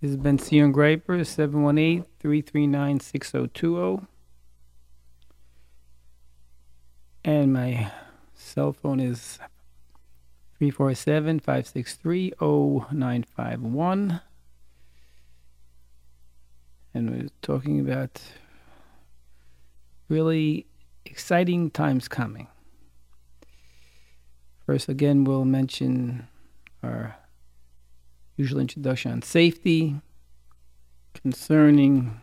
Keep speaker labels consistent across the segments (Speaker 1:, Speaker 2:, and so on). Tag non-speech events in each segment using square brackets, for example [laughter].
Speaker 1: This has been Sion Greiper, 718 339 6020. And my cell phone is 347 563 0951. And we're talking about really exciting times coming. First, again, we'll mention our usual introduction on safety, concerning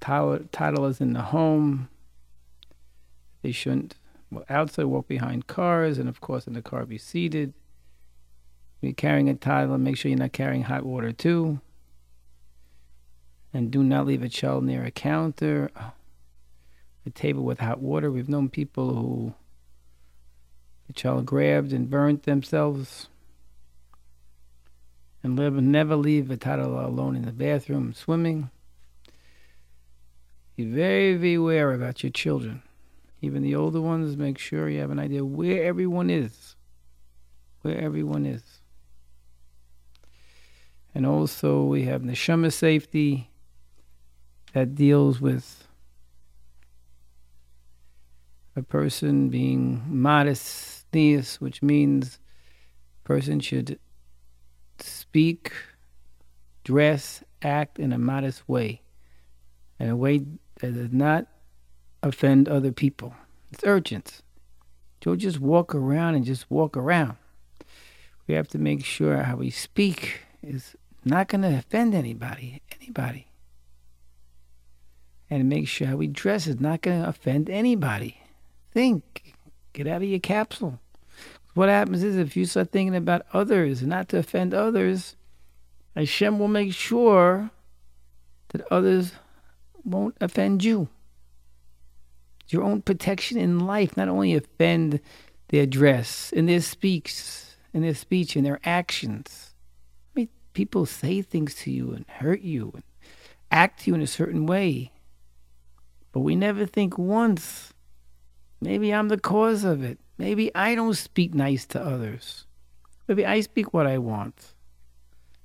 Speaker 1: toddlers in the home. They shouldn't well, outside walk behind cars, and of course, in the car, be seated. When you're carrying a toddler, make sure you're not carrying hot water too. And do not leave a child near a counter, a table with hot water. We've known people who the child grabbed and burnt themselves. Live, never leave a toddler alone in the bathroom swimming. Be very, very aware about your children. Even the older ones, make sure you have an idea where everyone is. Where everyone is. And also, we have Neshama safety that deals with a person being modest, which means person should speak, dress, act in a modest way, in a way that does not offend other people. It's urgent. Don't just walk around and just walk around. We have to make sure how we speak is not going to offend anybody, anybody. And make sure how we dress is not going to offend anybody. Think. Get out of your capsule. What happens is if you start thinking about others not to offend others, Hashem will make sure that others won't offend you. Your own protection in life, not only offend their dress, in their speaks, in their speech, in their actions. I mean, people say things to you and hurt you and act to you in a certain way. But we never think once, maybe I'm the cause of it. Maybe I don't speak nice to others. Maybe I speak what I want.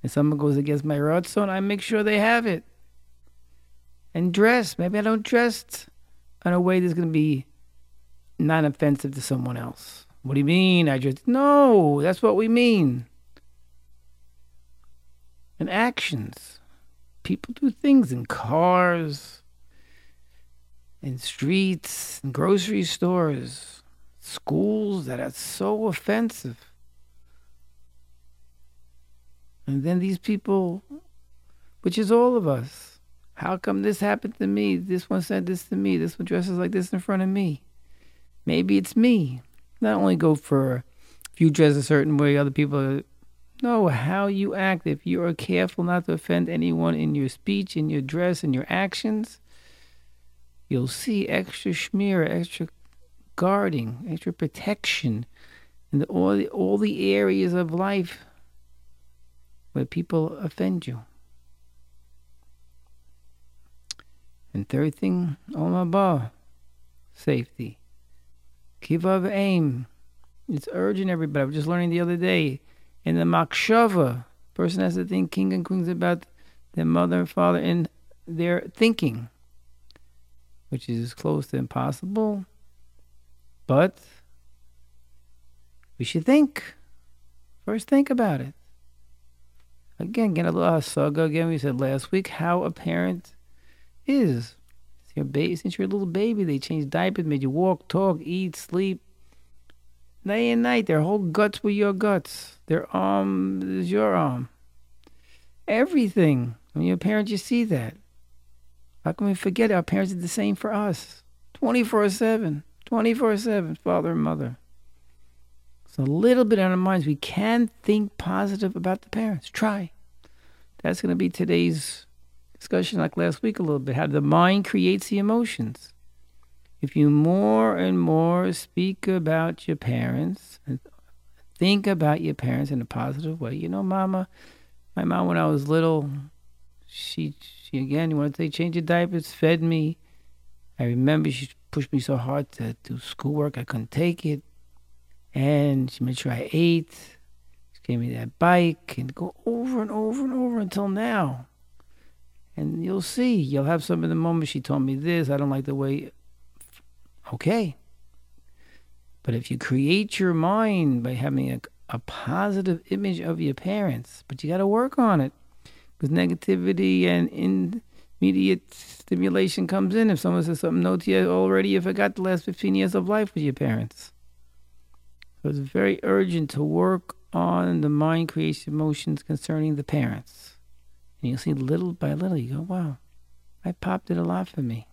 Speaker 1: And someone goes against my ratzon, I make sure they have it. And dress. Maybe I don't dress in a way that's going to be non offensive to someone else. What do you mean? I just. No, that's what we mean. And actions. People do things in cars, in streets, in grocery stores schools that are so offensive. And then these people, which is all of us, how come this happened to me? This one said this to me. This one dresses like this in front of me. Maybe it's me. Not only go for if you dress a certain way, other people are, no, how you act. If you are careful not to offend anyone in your speech, in your dress, in your actions, you'll see extra schmear, extra guarding, extra protection in the, all, the, all the areas of life where people offend you. And third thing, Olam safety. Kivav aim. It's urgent, everybody. I was just learning the other day. In the Machshava, person has to think king and queens about their mother and father in their thinking, which is close to impossible. But we should think. First, think about it. Again, get a little uh, saga again. We said last week how a parent is. You're, baby, since you're a little baby, they change diapers, made you walk, talk, eat, sleep. Day and night, their whole guts were your guts. Their arm is your arm. Everything. When you're a parent, you see that. How can we forget our parents did the same for us? 24 7. 24 7, father and mother. It's a little bit on our minds. We can think positive about the parents. Try. That's going to be today's discussion, like last week, a little bit. How the mind creates the emotions. If you more and more speak about your parents and think about your parents in a positive way, you know, Mama, my mom when I was little, she, she again, you want to say change your diapers, fed me. I remember she pushed me so hard to do schoolwork. I couldn't take it. And she made sure I ate. She gave me that bike, and go over and over and over until now. And you'll see, you'll have some of the moments she told me this, I don't like the way. Okay. But if you create your mind by having a, a positive image of your parents, but you got to work on it because negativity and immediate stimulation comes in. If someone says something no to you already, you forgot the last 15 years of life with your parents. So it's very urgent to work on the mind creates emotions concerning the parents. And you'll see little by little, you go, wow, I popped it a lot for me.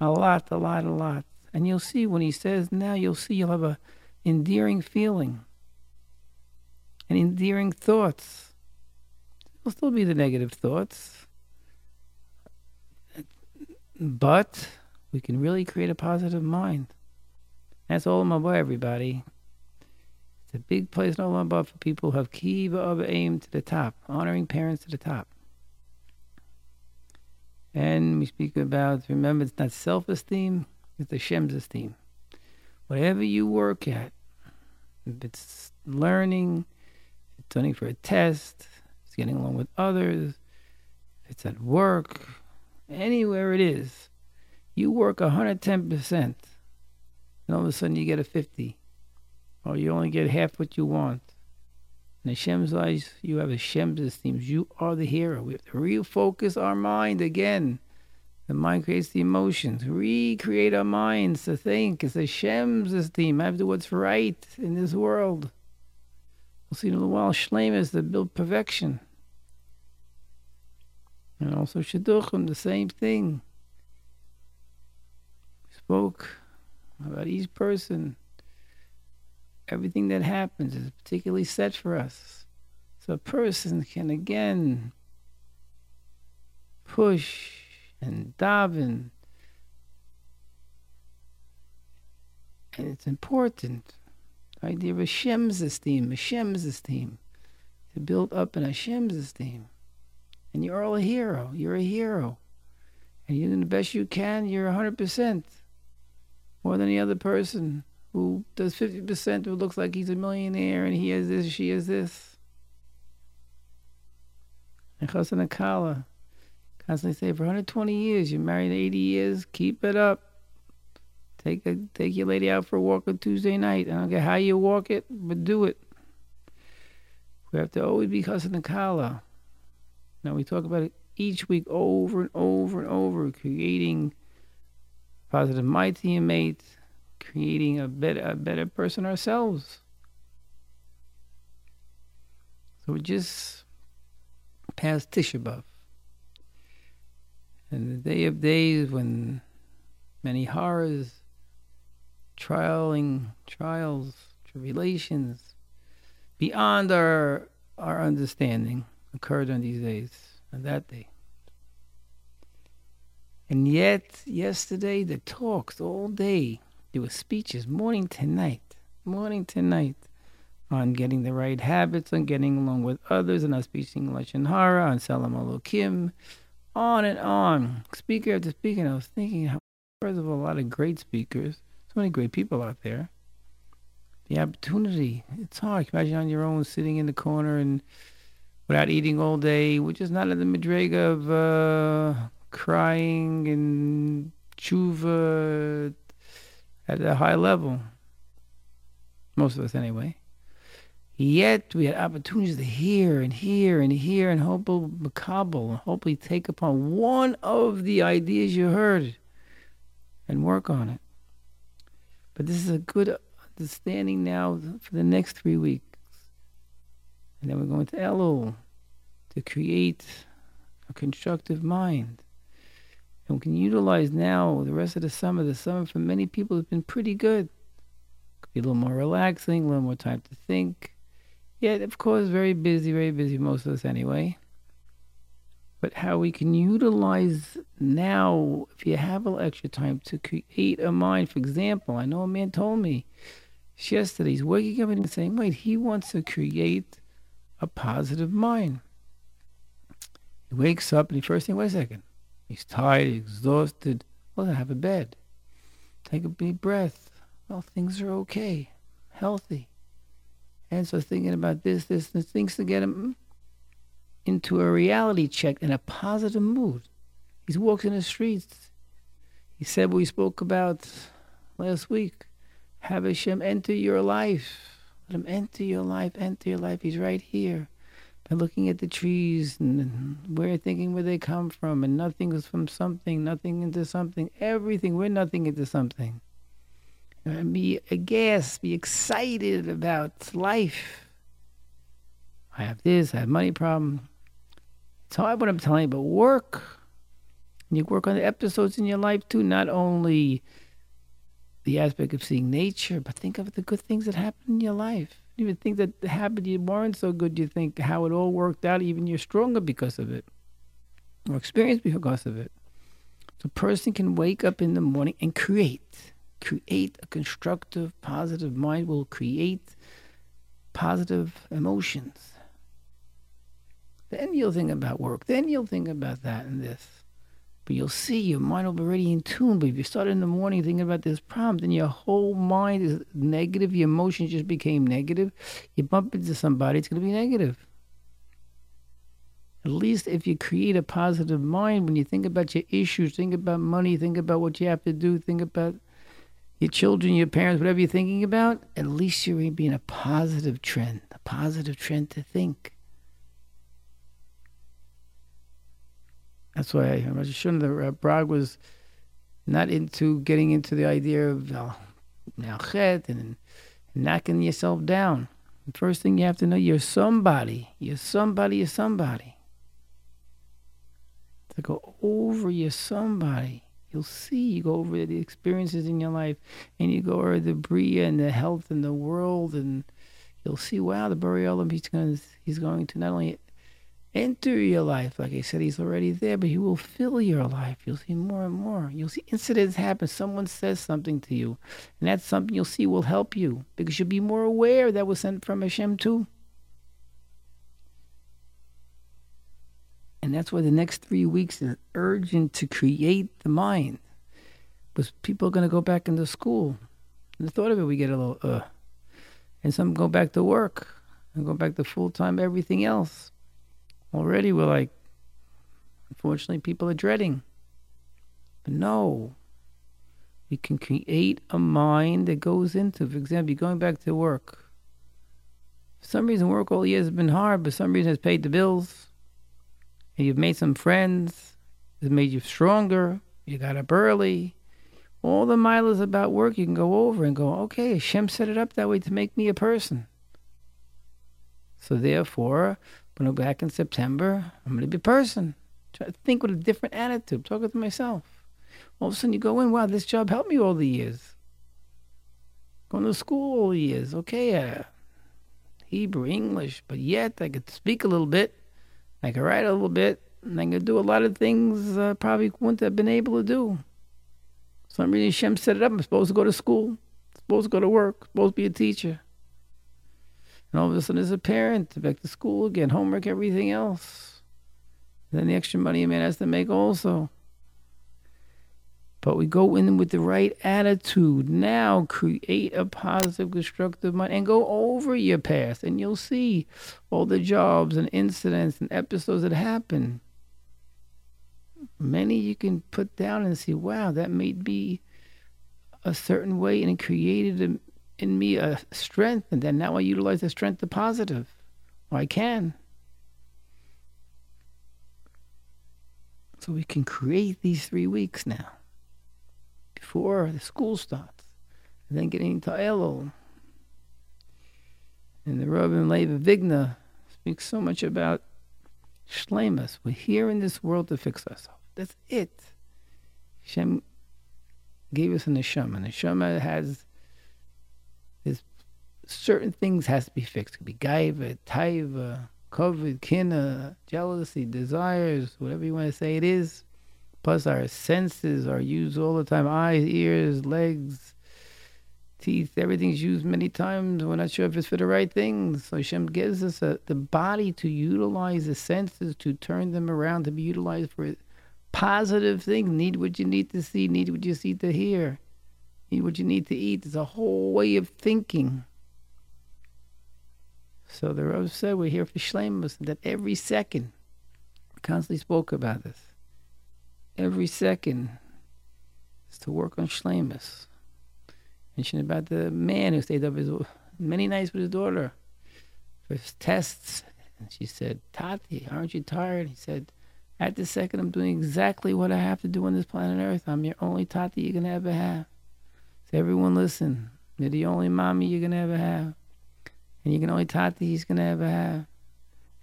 Speaker 1: A lot, a lot, a lot. And you'll see when he says now, you'll see you'll have a endearing feeling and endearing thoughts. There'll still be the negative thoughts. But we can really create a positive mind. That's all my boy, everybody. It's a big place in Olam Haba for people who have kiva of aim to the top, honoring parents to the top. And we speak about, remember, it's not self esteem, it's the Shem's esteem. Whatever you work at, if it's learning, it's studying for a test, it's getting along with others, if it's at work, anywhere it is, you work 110%, and all of a sudden you get a 50, or you only get half what you want. In Hashem's eyes, you have Hashem's esteem. You are the hero. We have to refocus our mind again. The mind creates the emotions. Recreate our minds to think. It's Hashem's esteem. I have to do what's right in this world. We'll see in a little while Shlemus to build perfection. And also Shidduchim, the same thing. Spoke about each person everything that happens is particularly set for us. So a person can again push and daven. And it's important. The idea of Hashem's esteem, Hashem's esteem. To build up in Hashem's esteem. And you're all a hero. You're a hero. And you're doing the best you can, you're 100%. More than the other person who does 50% who looks like he's a millionaire and he has this, she has this. And Chassan Akala constantly say, for 120 years, you're married 80 years, keep it up. Take a, take your lady out for a walk on Tuesday night. I don't care how you walk it, but do it. We have to always be Chassan Akala. Now we talk about it each week over and over and over, creating positive mind teammates, creating a better, a better person ourselves. So we just passed Tisha B'Av. And the day of days when many horrors, trialing, trials, tribulations, beyond our our understanding occurred on these days, on that day. And yet, yesterday, the talks all day there were speeches morning to night, morning to night, on getting the right habits, on getting along with others, and on speaking Lashon Hara, on Salam Kim, on and on. Speaker after speaker, I was thinking, first of all, a lot of great speakers, so many great people out there. The opportunity, it's hard. Imagine on your own, sitting in the corner and without eating all day, which is not in the madrega of uh, crying and tshuva, at a high level. Most of us, anyway. Yet we had opportunities to hear and hear and hear and makabel and hopefully take upon one of the ideas you heard and work on it. But this is a good understanding now for the next three weeks. And then we're going to Elul to create a constructive mind. And we can utilize now the rest of the summer. The summer for many people has been pretty good. Could be a little more relaxing, a little more time to think. Yet, of course, very busy, very busy, most of us anyway. But how we can utilize now, if you have a little extra time, to create a mind. For example, I know a man told me yesterday, he's waking up and saying, wait, he wants to create a positive mind. He wakes up and he first thing, wait a second. He's tired, exhausted. Well, then have a bed. Take a deep breath. Well, things are okay, healthy. and starts thinking about this, this, and things to get him hmm, into a reality check in a positive mood. He's walks in the streets. He said what we spoke about last week. Have Hashem enter your life. Let him enter your life, enter your life. He's right here. By looking at the trees and we're thinking where they come from, and nothing is from something, nothing into something, everything, we're nothing into something. And be aghast, be excited about life. I have this, I have money problem. It's hard what I'm telling you, but work. You work on the episodes in your life too, not only the aspect of seeing nature, but think of the good things that happen in your life. Would think that happened you weren't so good. You think how it all worked out. Even you're stronger because of it, or experienced because of it. So, person can wake up in the morning and create, create a constructive, positive mind. Will create positive emotions. Then you'll think about work. Then you'll think about that and this. But you'll see your mind will be already in tune. But if you start in the morning thinking about this problem, then your whole mind is negative. Your emotions just became negative. You bump into somebody, it's going to be negative. At least if you create a positive mind, when you think about your issues, think about money, think about what you have to do, think about your children, your parents, whatever you're thinking about, at least you're being a positive trend, a positive trend to think. That's why I, Rosh Hashanah, the uh, Brag was not into getting into the idea of uh, and, knocking yourself down. The first thing you have to know, you're somebody. You're somebody. You're somebody. To go over your somebody, you'll see. You go over the experiences in your life, and you go over the bria and the health and the world, and you'll see. Wow, the burial going. He's going to not only enter your life. Like I said, he's already there, but he will fill your life. You'll see more and more. You'll see incidents happen. Someone says something to you, and that's something you'll see will help you because you'll be more aware that was sent from Hashem too. And that's why the next three weeks is urgent to create the mind. Because people are going to go back into school. And the thought of it, we get a little, uh. And some go back to work and go back to full time everything else already we're like, unfortunately, people are dreading. But no, we can create a mind that goes into, for example, going back to work. For some reason, work all year has been hard, but some reason has paid the bills. And you've made some friends. It's made you stronger. You got up early. All the miles about work you can go over and go, okay, Hashem set it up that way to make me a person. So therefore, when I'm back in September, I'm going to be a person. Try to think with a different attitude. Talking to myself. All of a sudden, you go in. Wow, this job helped me all the years. Going to school all the years. Okay, uh, Hebrew, English, but yet I could speak a little bit. I could write a little bit, and I could do a lot of things I probably wouldn't have been able to do. So I'm reason Shem set it up. I'm supposed to go to school. supposed to go to work. supposed to be a teacher. And all of a sudden, as a parent, back to school again, homework, everything else. And then the extra money a man has to make also. But we go in with the right attitude. Now create a positive, constructive mind and go over your past. And you'll see all the jobs and incidents and episodes that happen. Many you can put down and see, wow, that may be a certain way and it created in me a strength, and then now I utilize the strength to positive. Well, I can. So we can create these three weeks now before the school starts, and then getting to Elul. And the Rabbi Levi Vigna speaks so much about Shlemus. We're here in this world to fix ourselves. That's it. Hashem gave us a neshama. Neshama has certain things has to be fixed. It could be gaiva, taiva, covid, kina, jealousy, desires, whatever you want to say it is. Plus our senses are used all the time. Eyes, ears, legs, teeth, everything's used many times. We're not sure if it's for the right things. So Hashem gives us a, the body to utilize the senses, to turn them around, to be utilized for positive things. Need what you need to see, need what you see to hear. Need what you need to eat. It's a whole way of thinking. So the Rav said we're here for shlemus, that every second, constantly spoke about this. Every second is to work on shlemus. Mentioned about the man who stayed up his many nights with his daughter for his tests. And she said, Tati, aren't you tired? He said, At this second, I'm doing exactly what I have to do on this planet Earth. I'm your only Tati you're going to ever have. So everyone listen. You're the only mommy you're to ever have. And you can only Tati he's going to ever have.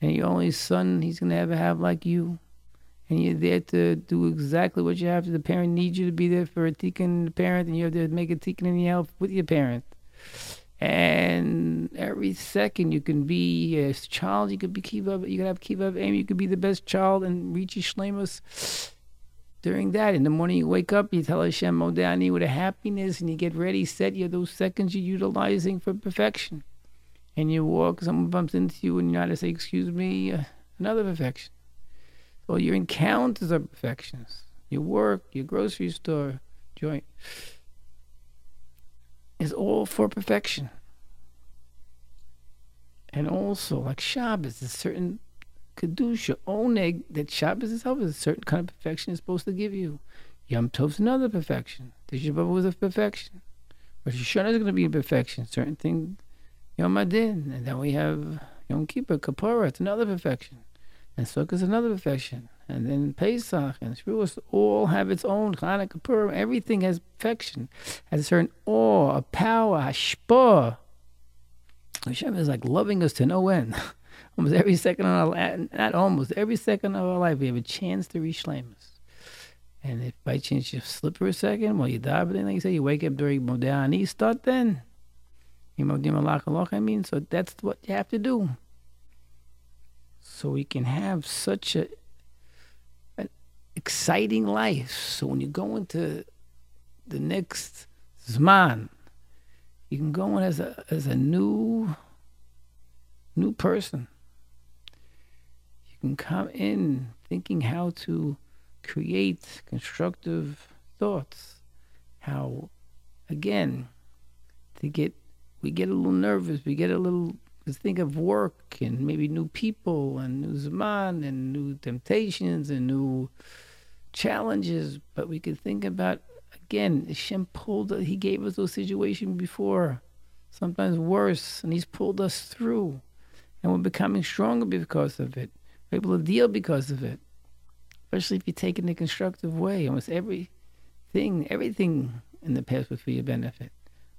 Speaker 1: And your only son he's going to ever have like you. And you're there to do exactly what you have to. The parent needs you to be there for a tikkun the parent, and you have to make a tikkun in the help with your parent. And every second you can be a child, you could be kiva, you could have kiva aim, you could be the best child and reach your shlemus during that. In the morning you wake up, you tell Hashem Modani with a happiness and you get ready, set you those seconds you're utilizing for perfection. And you walk, someone bumps into you and you know how to say, excuse me, uh, another perfection. So your encounters are perfections. Your work, your grocery store, joint is all for perfection. And also, like Shabbos, a certain kedusha, oneg, that Shabbos itself is a certain kind of perfection is supposed to give you. Yom Tov's another perfection. Tisha B'av was a perfection. Rosh Hashanah is going to be a perfection. Certain things, Yom Adin, and then we have Yom Kippur, Kippur, it's another perfection. And Sukkot is another perfection and then Pesach and Shavuos all have its own Hanukkah, Purim. Everything has perfection, has a certain awe, a power, hashpah. Hashem is like loving us to no end. [laughs] almost every second of our not almost every second of our life, we have a chance to reach Shlemus. And if by chance you slip for a second, well, you die, but then like you say, you wake up during Modani, start then. I mean, so that's what you have to do. So we can have such a exciting life. So when you go into the next Zman, you can go in as a as a new new person. You can come in thinking how to create constructive thoughts. How again to get we get a little nervous, we get a little think of work and maybe new people and new zaman and new temptations and new challenges, but we could think about again, Hashem pulled he gave us those situations before, sometimes worse, and he's pulled us through. And we're becoming stronger because of it. We're able to deal because of it. Especially if you take it in a constructive way. Almost everything everything in the past was for your benefit.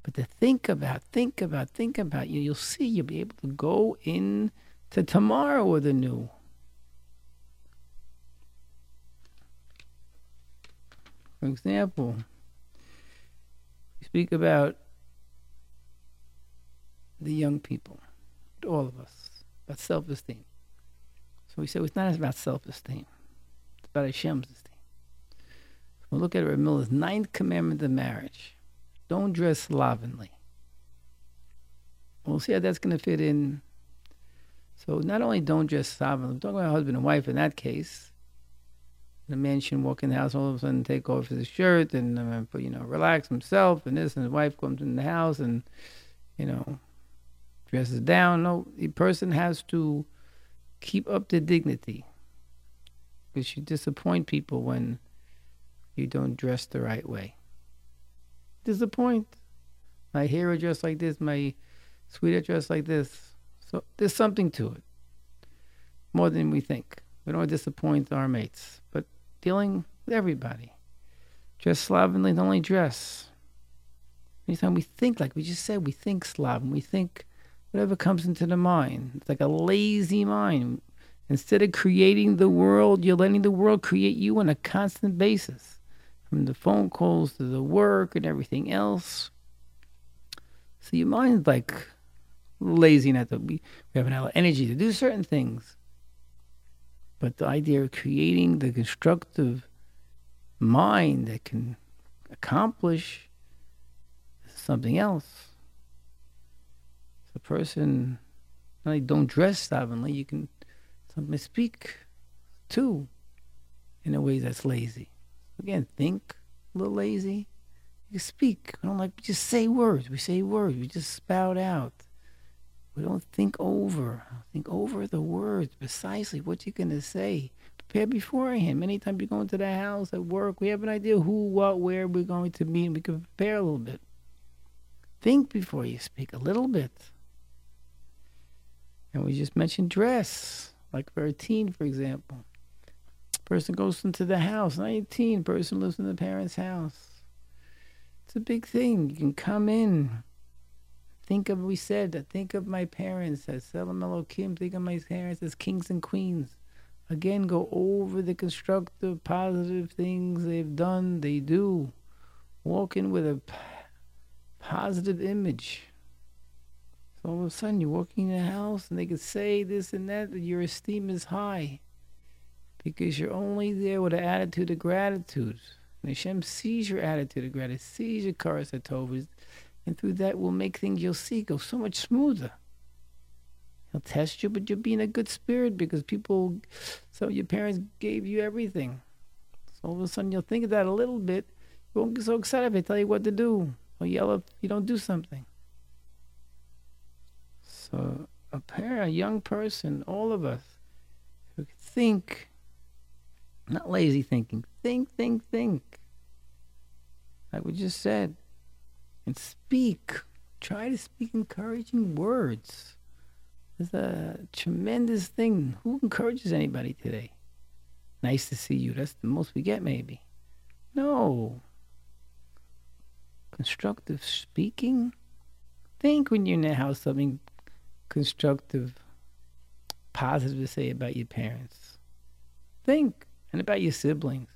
Speaker 1: But to think about, think about, think about you, you'll see you'll be able to go in to tomorrow with a new. For example, we speak about the young people, all of us, about self esteem. So we say it's not about self esteem, it's about Hashem's esteem. We'll look at Rav Miller's ninth commandment of marriage. Don't dress slovenly. We'll see how that's going to fit in. So not only don't dress slovenly, we're talking about husband and wife in that case. The man shouldn't walk in the house all of a sudden take off his shirt and uh, you know relax himself and this and his wife comes in the house and you know dresses down. No, the person has to keep up the dignity because you disappoint people when you don't dress the right way disappoint. My hair dressed like this, my sweeter dressed like this. So there's something to it. More than we think. We don't disappoint our mates, but dealing with everybody. Dress slovenly, not only dress. Anytime we think, like we just said, we think sloven, we think whatever comes into the mind. It's like a lazy mind. Instead of creating the world, you're letting the world create you on a constant basis from the phone calls to the work and everything else. So your mind's like lazy, not that we, we haven't enough energy to do certain things. But the idea of creating the constructive mind that can accomplish something else. The person not only don't dress slovenly, you can sometimes speak too in a way that's lazy. Again, think a little lazy. You speak. We don't like we just say words. We say words. We just spout out. We don't think over. Think over the words, precisely what you're going to say. Prepare beforehand. Many times you go into the house at work, we have an idea who, what, where we're going to meet, and we can prepare a little bit. Think before you speak a little bit. And we just mentioned dress, like for a teen, for example. Person goes into the house, 19, person lives in the parents' house. It's a big thing. You can come in, think of, we said, think of my parents as Selam Elohim, think of my parents as kings and queens. Again, go over the constructive, positive things they've done, they do. Walk in with a positive image. So all of a sudden, you're walking in the house and they can say this and that, that your esteem is high. Because you're only there with an attitude of gratitude. And Hashem sees your attitude of gratitude, sees your karas and through that will make things you'll see go so much smoother. He'll test you, but you'll be in a good spirit because people, so your parents gave you everything. So all of a sudden you'll think of that a little bit. You won't get so excited if they tell you what to do or yell if you don't do something. So a parent, a young person, all of us, who think, not lazy thinking, think, think, think. Like we just said. And speak. Try to speak encouraging words. It's a tremendous thing. Who encourages anybody today? Nice to see you. That's the most we get, maybe. No. Constructive speaking. Think when you're in the house something constructive, positive to say about your parents. Think and about your siblings.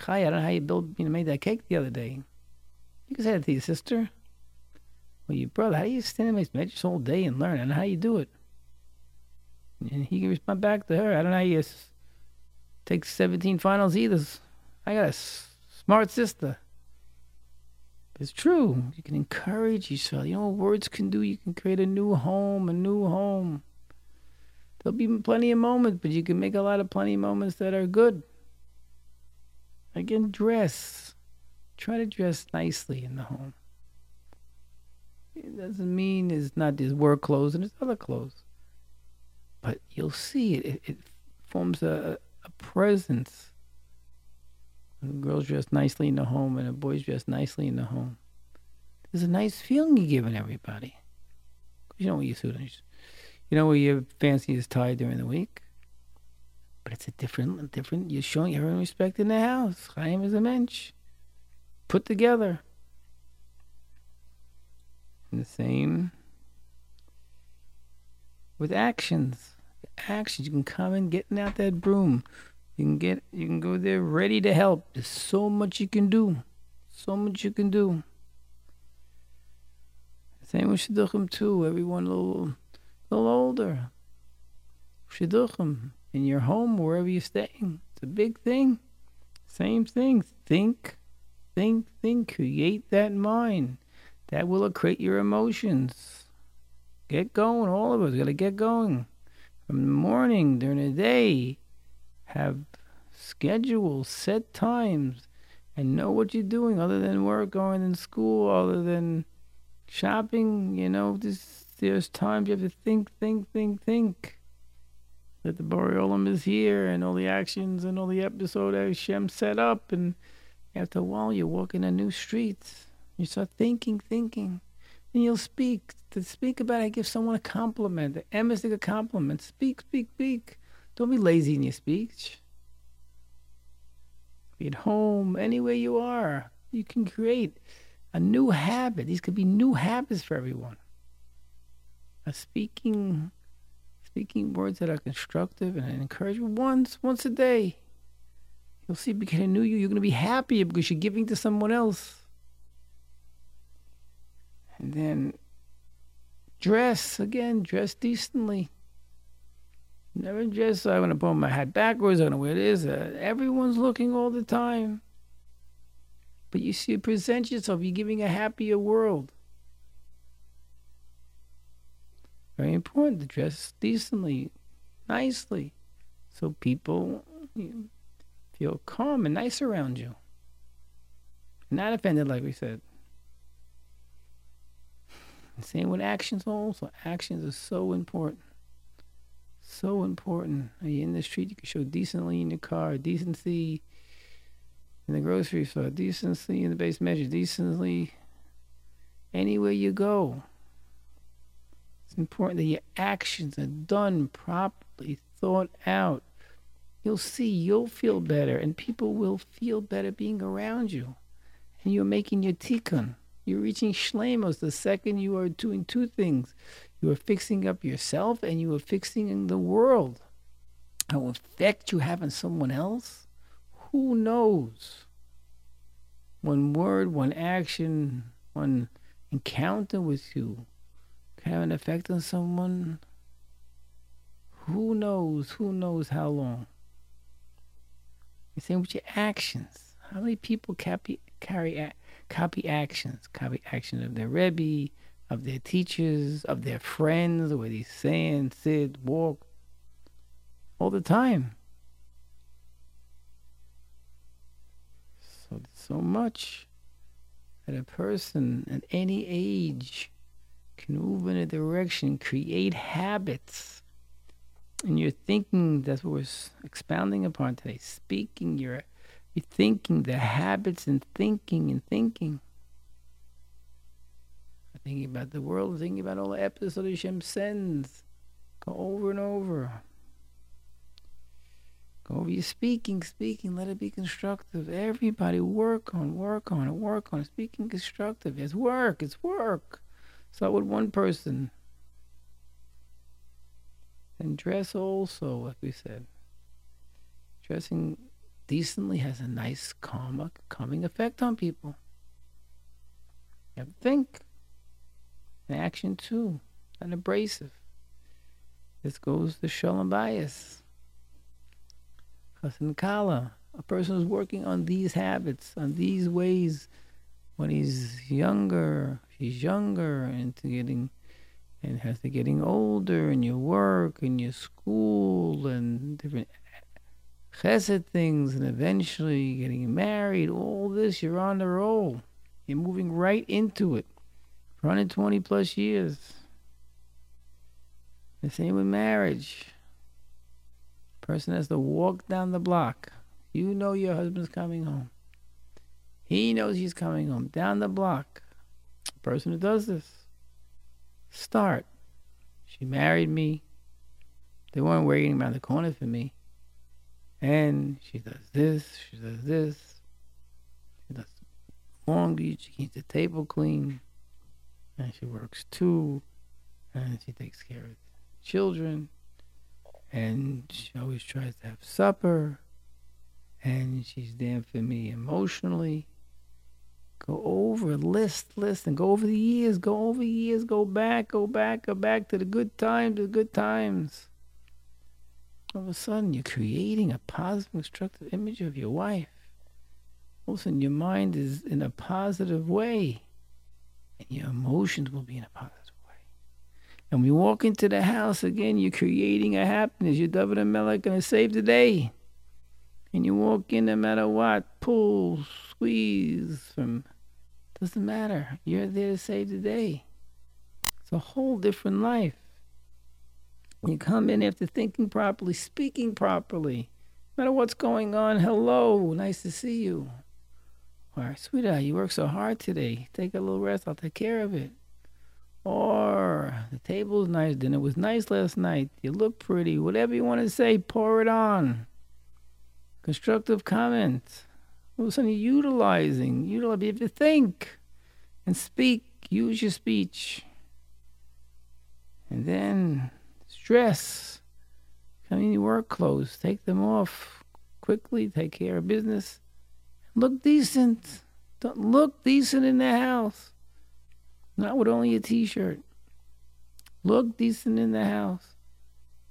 Speaker 1: Hi, I don't know how you you know, made that cake the other day. You can say that to your sister. Well, your brother, how do you stand in my mattress all day and learn? I don't know how you do it. And he can respond back to her. I don't know how you take 17 finals either. I got a smart sister. It's true. You can encourage each other. You know what words can do? You can create a new home, a new home. There'll be plenty of moments, but you can make a lot of plenty of moments that are good. Again, dress. Try to dress nicely in the home. It doesn't mean it's not just work clothes and it's other clothes. But you'll see it. It, it forms a, a presence a girl's dress nicely in the home and a boy's dress nicely in the home. There's a nice feeling you're giving everybody. You know what you suit You know where your fancy is tied during the week. But it's a different, different. You're showing everyone respect in the house. Chaim is a mensch. Put together. And the same with actions. Actions. You can come in getting out that broom. You can get you can go there ready to help. There's so much you can do. So much you can do. Same with Shidduchim too. Everyone little, little older. Shidduchim in your home, wherever you're staying. It's a big thing. Same thing. Think, think, think. Create that mind. That will accrete your emotions. Get going. All of us got to get going. From the morning, during the day, have schedules, set times, and know what you're doing other than work, going in school, other than shopping. You know, this, there's times you have to think, think, think, think. That the Boreolam is here and all the actions and all the episode that Hashem set up. And after a while, you're walking a new street. You start thinking, thinking. And you'll speak. To speak about it, give someone a compliment. The emes a compliment. Speak, speak, speak. Don't be lazy in your speech. Be at home, anywhere you are. You can create a new habit. These could be new habits for everyone. Speaking speaking words that are constructive and encouraging once, once a day. You'll see I knew you, you're gonna be happier because you're giving to someone else. And then dress again, dress decently. Never just I'm gonna put my hat backwards. I'm gonna wear this. Uh, everyone's looking all the time. But you see, present yourself. You're giving a happier world. Very important to dress decently, nicely, so people feel calm and nice around you. Not offended, like we said. Same with actions also. Actions are so important. So important. Are you in the street? You can show decently in your car, decency in the grocery store, decency in the beis medrash, decency anywhere you go. It's important that your actions are done properly, thought out. You'll see, you'll feel better, and people will feel better being around you. And you're making your tikkun. You're reaching shlemus the second you are doing two things. You are fixing up yourself and you are fixing the world. How effect you have on someone else? Who knows? One word, one action, one encounter with you have an effect on someone. Who knows? Who knows how long? The same with your actions. How many people copy, carry, copy actions? Copy actions of their Rebbe, of their teachers, of their friends, way they stand, sit, walk, all the time. So, so much that a person at any age can move in a direction, create habits. And you're thinking, that's what we're expounding upon today. Speaking, you're, you're thinking the habits and thinking and thinking. Thinking about the world, thinking about all the episodes of Hashem sends. Go over and over. Go over your speaking, speaking, let it be constructive. Everybody work on, work on, work on. Speaking constructive. It's work, it's work. Start with one person. And dress also, like we said. Dressing decently has a nice, calm, calming effect on people. You have to think. And action too. Not abrasive. This goes to Shalom Bayis. Chassan Kala. A person who's working on these habits, on these ways when he's younger, he's younger into getting and has to getting older and your work and your school and different chesed things and eventually getting married, all this, you're on the roll. You're moving right into it. Running 20 plus years. The same with marriage. Person has to walk down the block. You know your husband's coming home. He knows he's coming home down the block. The person who does this. Start. She married me. They weren't waiting around the corner for me. And she does this, she does this. She does laundry, she keeps the table clean. And she works too. And she takes care of children. And she always tries to have supper. And she's there for me emotionally. Go over, list, list, and go over the years, go over years, go back, go back, go back to the good times, the good times. All of a sudden, you're creating a positive, constructive image of your wife. All of a sudden, your mind is in a positive way, and your emotions will be in a positive way. And when you walk into the house again, you're creating a happiness. You're David and Melech going to save the day. And you walk in no matter what, pull, squeeze from doesn't matter. You're there to save the day. It's a whole different life. You come in after thinking properly, speaking properly. No matter what's going on, hello, nice to see you. Right, sweetheart, you work so hard today. Take a little rest, I'll take care of it. Or the table's nice, dinner was nice last night. You look pretty. Whatever you want to say, pour it on. Constructive comments all of a sudden you're utilizing, have to think and speak, use your speech. And then stress. Come in your work clothes, take them off quickly, take care of business. Look decent. Don't look decent in the house. Not with only a t-shirt. Look decent in the house.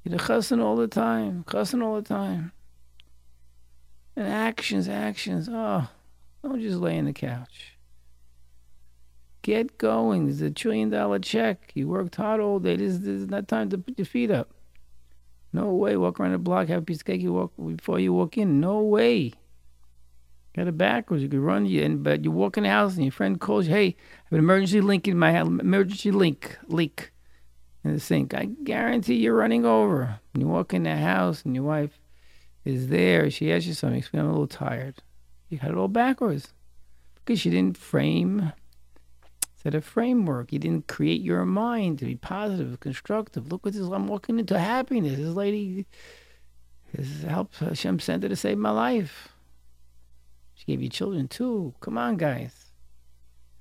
Speaker 1: You're cussing all the time, cussing all the time. And actions, actions. Oh, don't just lay on the couch. Get going. There's a trillion dollar check. You worked hard all day. This, this is not time to put your feet up. No way. Walk around the block, have a piece of cake you walk before you walk in. No way. Got it backwards. You could run you, and but you walk in the house and your friend calls you. Hey, I have an emergency link in my. Emergency link leak in the sink. I guarantee you're running over. When you walk in the house and your wife is there, she asks you something. I'm a little tired. You had it all backwards because you didn't frame set a framework. You didn't create your mind to be positive, constructive. Look what this I'm walking into happiness. This lady has helped Hashem sent her to save my life. She gave you children too. Come on, guys.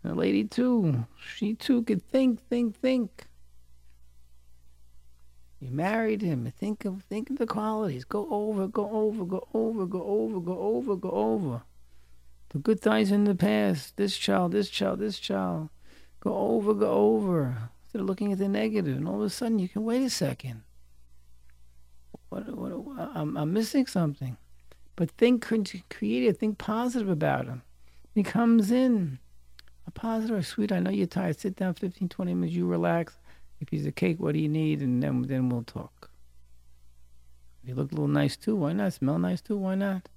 Speaker 1: And a lady too. She too could think, think, think. You married him. Think of think of the qualities. Go over, go over, go over, go over, go over, go over. The good times in the past. This child, this child, this child. Go over, go over. Instead of looking at the negative, and all of a sudden you can wait a second. What, what, I'm, I'm missing something. But think creative, think positive about him. He comes in. A positive, oh, sweet, I know you're tired. Sit down 15, 20 minutes, you relax. If he's a cake, what do you need? And then, then we'll talk. You look a little nice too, why not? Smell nice too, why not?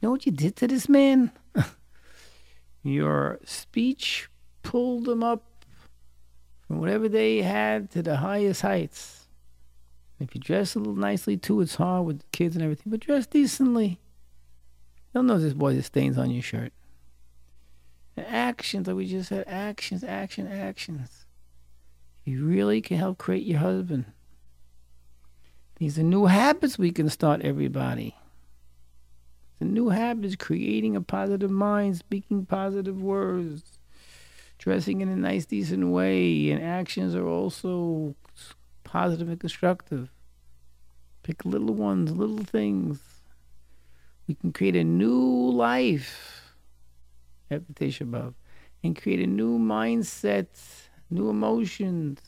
Speaker 1: You know what you did to this man? [laughs] Your speech pulled them up from whatever they had to the highest heights. If you dress a little nicely too, it's hard with the kids and everything, but dress decently. They'll know this boy the stains on your shirt. And actions, like we just said, actions, action, actions. You really can help create your husband. These are new habits we can start, everybody. The new habits, creating a positive mind, speaking positive words, dressing in a nice, decent way, and actions are also positive and constructive. Pick little ones, little things. We can create a new life after Tisha B'Av and create a new mindset new emotions,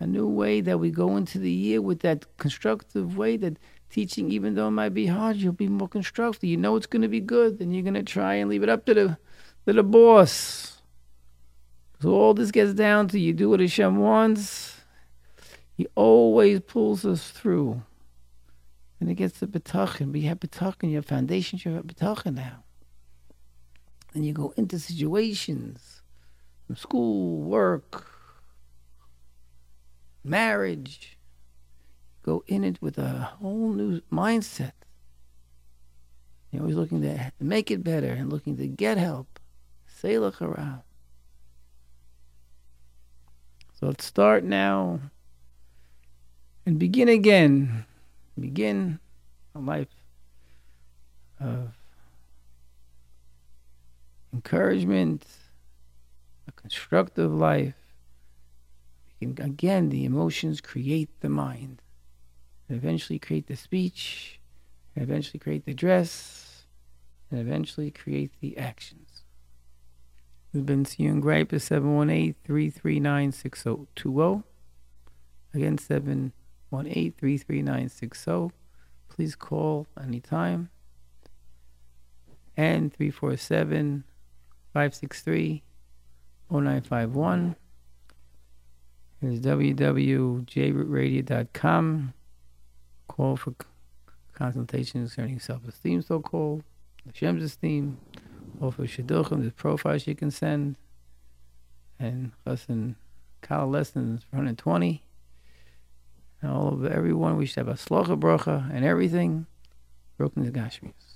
Speaker 1: a new way that we go into the year with that constructive way that teaching, even though it might be hard, you'll be more constructive. You know it's going to be good, and you're going to try and leave it up to the, to the boss. So all this gets down to you do what Hashem wants. He always pulls us through. And it gets to bitachon. But you have bitachon, you have foundations, you have bitachon now. And you go into situations school, work, marriage. Go in it with a whole new mindset. You're always looking to make it better and looking to get help. Say look around. So let's start now and begin again. Begin a life of encouragement, constructive life, again, the emotions create the mind, and eventually create the speech, and eventually create the dress, and eventually create the actions. We've Bentzion Greiper at 718 339 6020. Again, 718 339 60. Please call anytime. And 347 563 0951. Is www.jrootradio.com. Call for consultations concerning self-esteem, so-called, Hashem's esteem, or for shidduchim, there's profiles you can send, and lesson, Kallah lessons 120. And all of everyone, we should have a slocha bracha and everything broken to Gashmius.